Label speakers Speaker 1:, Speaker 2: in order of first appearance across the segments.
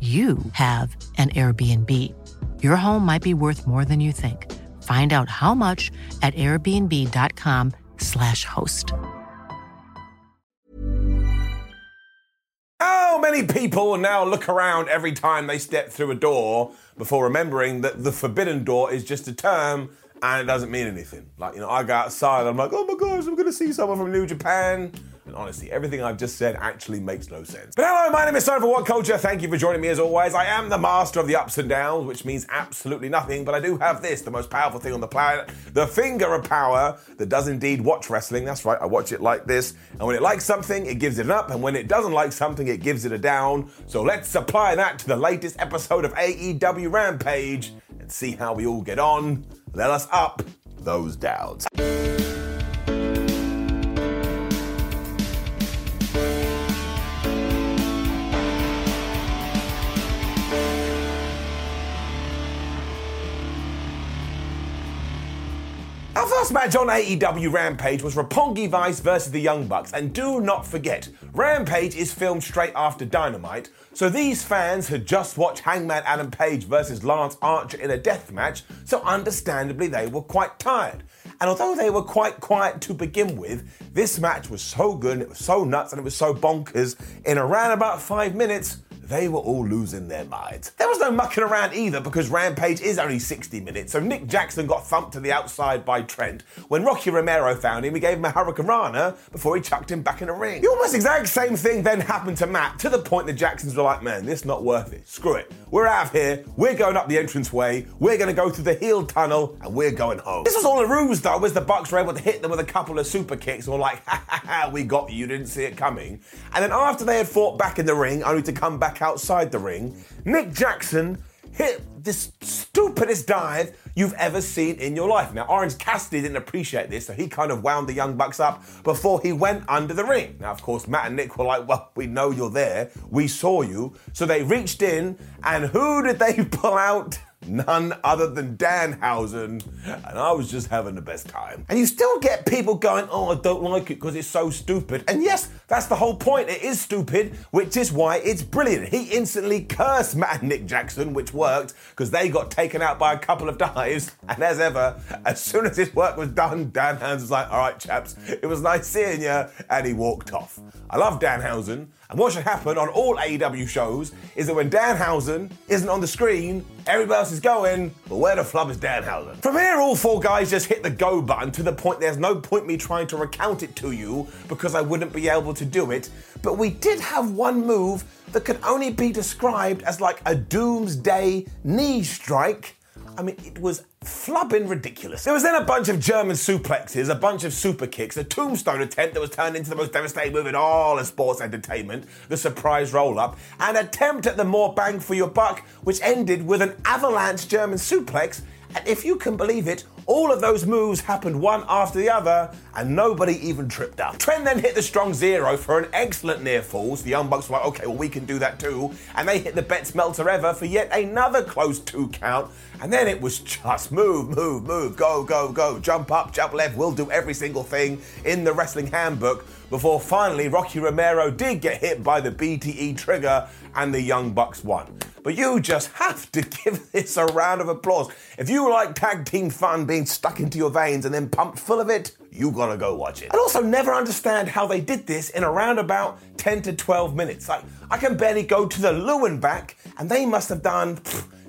Speaker 1: you have an Airbnb. Your home might be worth more than you think. Find out how much at airbnb.com/slash host.
Speaker 2: How many people now look around every time they step through a door before remembering that the forbidden door is just a term and it doesn't mean anything? Like, you know, I go outside, I'm like, oh my gosh, I'm gonna see someone from New Japan. And honestly, everything I've just said actually makes no sense. But hello, my name is Simon for What Culture. Thank you for joining me as always. I am the master of the ups and downs, which means absolutely nothing, but I do have this, the most powerful thing on the planet, the finger of power that does indeed watch wrestling. That's right, I watch it like this. And when it likes something, it gives it an up, and when it doesn't like something, it gives it a down. So let's apply that to the latest episode of AEW Rampage and see how we all get on. Let us up those downs. Our first match on AEW Rampage was Roppongi Vice versus the Young Bucks, and do not forget, Rampage is filmed straight after Dynamite, so these fans had just watched Hangman Adam Page versus Lance Archer in a death match, so understandably they were quite tired. And although they were quite quiet to begin with, this match was so good, and it was so nuts, and it was so bonkers, in around about five minutes, they were all losing their minds. There was no mucking around either because Rampage is only 60 minutes, so Nick Jackson got thumped to the outside by Trent. When Rocky Romero found him, he gave him a Hurricanrana before he chucked him back in the ring. The almost exact same thing then happened to Matt, to the point the Jacksons were like, man, this not worth it. Screw it. We're out of here, we're going up the entranceway, we're gonna go through the heel tunnel, and we're going home. This was all a ruse though, as the Bucks were able to hit them with a couple of super kicks and were like, ha ha ha, we got you, you didn't see it coming. And then after they had fought back in the ring, only to come back outside the ring, Nick Jackson hit this stupidest dive you've ever seen in your life. Now, Orange Cassidy didn't appreciate this, so he kind of wound the Young Bucks up before he went under the ring. Now, of course, Matt and Nick were like, well, we know you're there. We saw you. So they reached in, and who did they pull out? None other than Danhausen, and I was just having the best time. And you still get people going, oh, I don't like it because it's so stupid. And yes, that's the whole point. It is stupid, which is why it's brilliant. He instantly cursed Matt and Nick Jackson, which worked because they got taken out by a couple of dives. And as ever, as soon as his work was done, Danhausen was like, all right, chaps, it was nice seeing you, and he walked off. I love Danhausen. And what should happen on all AEW shows is that when Danhausen isn't on the screen, everybody else is going, but where the flub is Danhausen? From here, all four guys just hit the go button to the point there's no point me trying to recount it to you because I wouldn't be able to do it. But we did have one move that could only be described as like a doomsday knee strike. I mean, it was flubbing ridiculous. There was then a bunch of German suplexes, a bunch of super kicks, a tombstone attempt that was turned into the most devastating move in all of sports entertainment, the surprise roll up, an attempt at the more bang for your buck, which ended with an avalanche German suplex. And if you can believe it, all of those moves happened one after the other, and nobody even tripped up. Trent then hit the strong zero for an excellent near fall. So the Young Bucks were like, okay, well, we can do that too. And they hit the Best Meltzer Ever for yet another close two count. And then it was just move, move, move, go, go, go, jump up, jump left. We'll do every single thing in the wrestling handbook before finally Rocky Romero did get hit by the BTE trigger and the Young Bucks won. But you just have to give this a round of applause. If you like tag team fun being stuck into your veins and then pumped full of it, you gotta go watch it. I also never understand how they did this in around about 10 to 12 minutes. Like, I can barely go to the loo and back, and they must have done.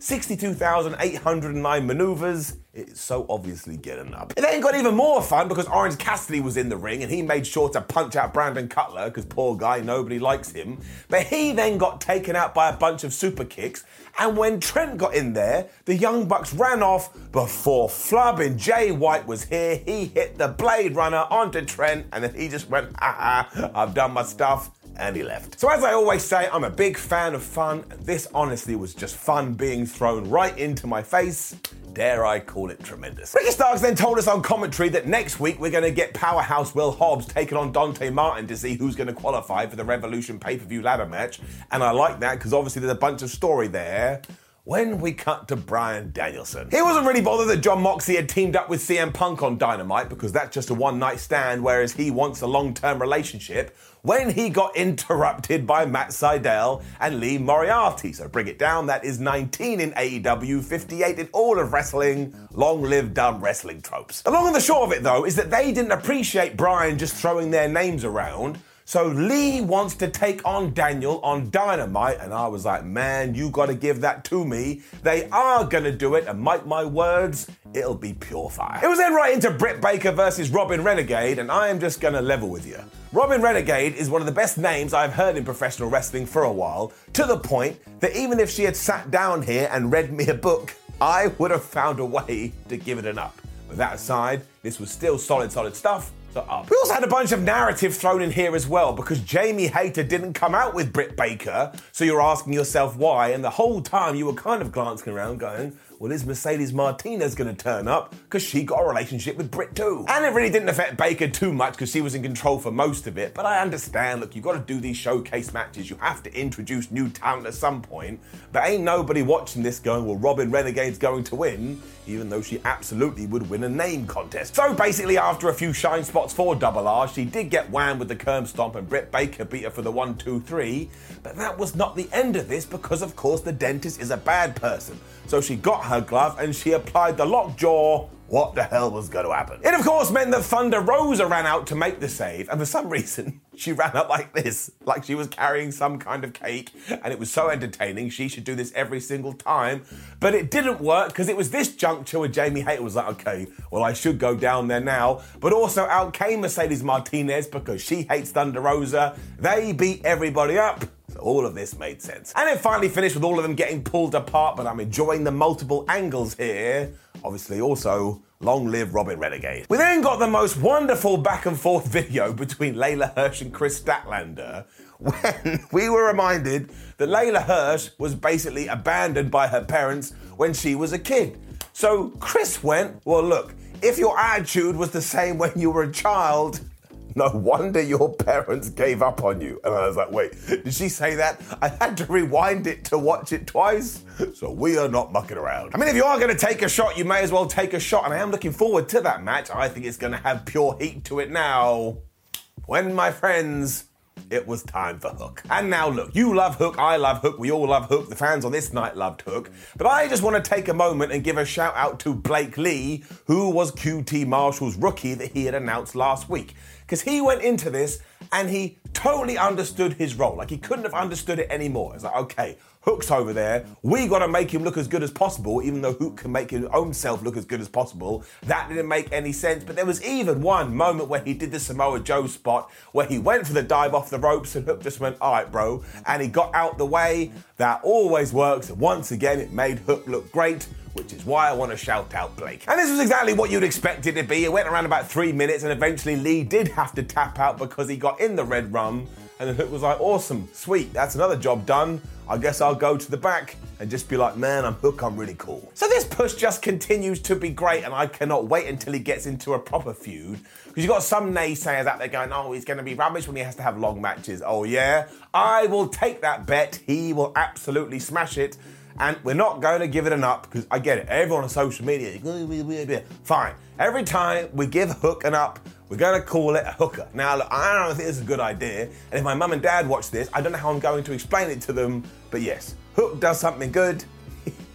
Speaker 2: 62,809 maneuvers. It's so obviously getting up. It then got even more fun because Orange Cassidy was in the ring and he made sure to punch out Brandon Cutler because poor guy, nobody likes him. But he then got taken out by a bunch of super kicks. And when Trent got in there, the Young Bucks ran off before Flub and Jay White was here. He hit the Blade Runner onto Trent and then he just went, ha, I've done my stuff and he left. So, as I always say, I'm a big fan of fun, this honestly was just fun being thrown right into my face. Dare I call it tremendous? Ricky Starks then told us on commentary that next week we're going to get powerhouse Will Hobbs taking on Dante Martin to see who's going to qualify for the Revolution pay per view ladder match. And I like that because obviously there's a bunch of story there when we cut to Bryan Danielson. He wasn't really bothered that Jon Moxley had teamed up with CM Punk on Dynamite because that's just a one night stand, whereas he wants a long term relationship. When he got interrupted by Matt Sydal and Lee Moriarty. So bring it down, that is 19 in AEW, 58 in all of wrestling. Long live dumb wrestling tropes. The long and the short of it, though, is that they didn't appreciate Bryan just throwing their names around. So Lee wants to take on Daniel on Dynamite, and I was like, man, you gotta give that to me. They are gonna do it, and mark my words, it'll be pure fire. It was then right into Britt Baker versus Robyn Renegade, and I am just gonna level with you. Robyn Renegade is one of the best names I've heard in professional wrestling for a while, to the point that even if she had sat down here and read me a book, I would have found a way to give it an up. With that aside, this was still solid, solid stuff up. We also had a bunch of narrative thrown in here as well because Jamie Hayter didn't come out with Britt Baker, so you're asking yourself why, and the whole time you were kind of glancing around going, well, is Mercedes Martinez going to turn up? Because she got a relationship with Britt too. And it really didn't affect Baker too much because she was in control for most of it. But I understand, look, you've got to do these showcase matches. You have to introduce new talent at some point. But ain't nobody watching this going, well, Robyn Renegade's going to win, even though she absolutely would win a name contest. So basically, after a few shine spots for Double R, she did get wham with the curb stomp and Britt Baker beat her for the 1 2 3. But that was not the end of this because, of course, the dentist is a bad person. So she got her glove and she applied the lockjaw. What the hell was going to happen? It, of course, meant that Thunder Rosa ran out to make the save, and for some reason, she ran up like this, like she was carrying some kind of cake, and it was so entertaining. She should do this every single time, but it didn't work because it was this juncture where Jamie Hayter was like, okay, well, I should go down there now. But also out came Mercedes Martinez because she hates Thunder Rosa. They beat everybody up. All of this made sense. And it finally finished with all of them getting pulled apart, but I'm enjoying the multiple angles here. Obviously, also, long live Robyn Renegade. We then got the most wonderful back and forth video between Leyla Hirsch and Kris Statlander when we were reminded that Leyla Hirsch was basically abandoned by her parents when she was a kid. So Kris went, Well, look, if your attitude was the same when you were a child, no wonder your parents gave up on you. And I was like, wait, did she say that? I had to rewind it to watch it twice. So we are not mucking around. I mean, if you are going to take a shot, you may as well take a shot. And I am looking forward to that match. I think it's going to have pure heat to it now. When my friends it was time for Hook. And now look, you love Hook, I love Hook, we all love Hook, the fans on this night loved Hook. But I just want to take a moment and give a shout out to Blake Li, who was QT Marshall's rookie that he had announced last week. Because he went into this and he totally understood his role. Like he couldn't have understood it anymore. It's like, okay, Hook's over there. We got to make him look as good as possible, even though Hook can make his own self look as good as possible. That didn't make any sense. But there was even one moment where he did the Samoa Joe spot where he went for the dive off the ropes and Hook just went, all right, bro. And he got out the way. That always works. And once again, it made Hook look great which is why I want to shout out Blake. And this was exactly what you'd expect it to be. It went around about three minutes, and eventually Li did have to tap out because he got in the red rum. And the hook was like, awesome, sweet, that's another job done. I guess I'll go to the back and just be like, man, I'm Hook, I'm really cool. So this push just continues to be great, and I cannot wait until he gets into a proper feud. Because you've got some naysayers out there going, oh, he's going to be rubbish when he has to have long matches. Oh, yeah? I will take that bet. He will absolutely smash it. And we're not going to give it an up because I get it. Everyone on social media, fine. Every time we give Hook an up, we're to call it a hooker. Now, look, I don't think this is a good idea. And if my mum and dad watch this, I don't know how I'm going to explain it to them. But yes, Hook does something good.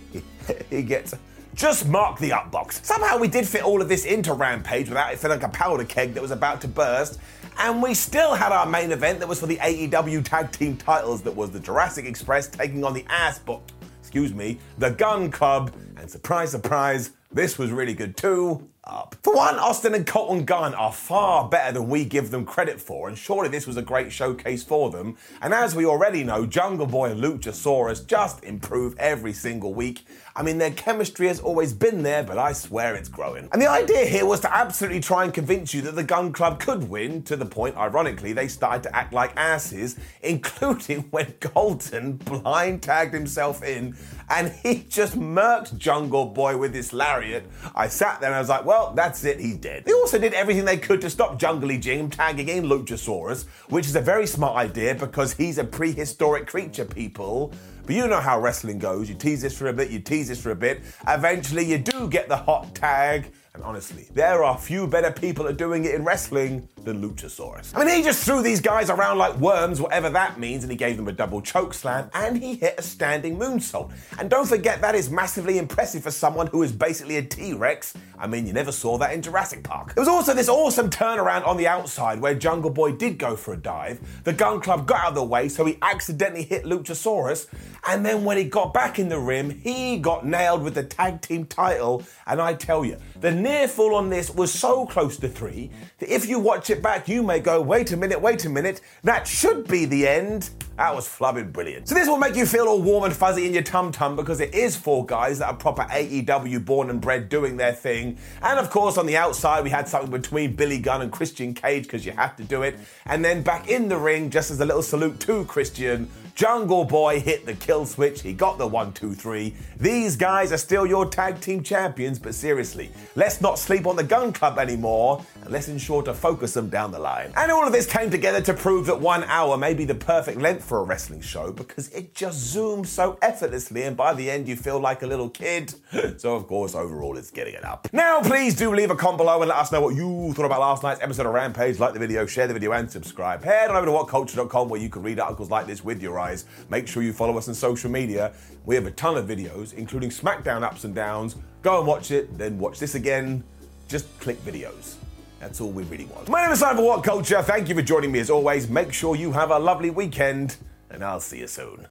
Speaker 2: he gets just mark the up box. Somehow we did fit all of this into Rampage without it feeling like a powder keg that was about to burst. And we still had our main event that was for the AEW tag team titles that was the Jurassic Express taking on the ass, but excuse me, the Gun Club. And surprise, surprise, this was really good too up. For one, Austin and Colton Gunn are far better than we give them credit for, and surely this was a great showcase for them. And as we already know, Jungle Boy and Luchasaurus just improve every single week. I mean, their chemistry has always been there, but I swear it's growing. And the idea here was to absolutely try and convince you that the Gun Club could win, to the point, ironically, they started to act like asses, including when Colton blind tagged himself in and he just murked Jungle Boy with this lariat. I sat there and I was like, well, that's it, he's dead. They also did everything they could to stop Jungly Jim tagging in Luchasaurus, which is a very smart idea because he's a prehistoric creature, people. But you know how wrestling goes. You tease this for a bit, you tease this for a bit. Eventually, you do get the hot tag. And honestly, there are few better people at doing it in wrestling than Luchasaurus. I mean, he just threw these guys around like worms, whatever that means, and he gave them a double choke slam, and he hit a standing moonsault. And don't forget, that is massively impressive for someone who is basically a T Rex. I mean, you never saw that in Jurassic Park. There was also this awesome turnaround on the outside where Jungle Boy did go for a dive. The Gun Club got out of the way, so he accidentally hit Luchasaurus. And then when he got back in the rim, he got nailed with the tag team title. And I tell you, the near fall on this was so close to three that if you watch it back, you may go, wait a minute, wait a minute, that should be the end. That was flubbing brilliant. So this will make you feel all warm and fuzzy in your tum tum because it is four guys that are proper AEW born and bred doing their thing. And of course, on the outside, we had something between Billy Gunn and Christian Cage because you have to do it. And then back in the ring, just as a little salute to Christian, Jungle Boy hit the kill switch. He got the one, two, three. These guys are still your tag team champions, but seriously, let's not sleep on the Gun Club anymore and let's ensure to focus them down the line. And all of this came together to prove that one hour may be the perfect length for a wrestling show because it just zooms so effortlessly, and by the end, you feel like a little kid. so, of course, overall, it's getting it up. Now, please do leave a comment below and let us know what you thought about last night's episode of Rampage. Like the video, share the video, and subscribe. Head on over to whatculture.com where you can read articles like this with your eyes. Make sure you follow us on social media. We have a ton of videos, including SmackDown ups and downs. Go and watch it, then watch this again. Just click videos. That's all we really want. My name is Simon What Culture. Thank you for joining me as always. Make sure you have a lovely weekend, and I'll see you soon.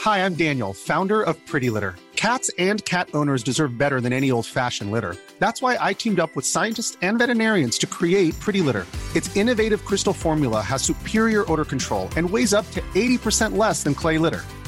Speaker 3: Hi, I'm Daniel, founder of Pretty Litter. Cats and cat owners deserve better than any old fashioned litter. That's why I teamed up with scientists and veterinarians to create Pretty Litter. Its innovative crystal formula has superior odor control and weighs up to 80% less than clay litter.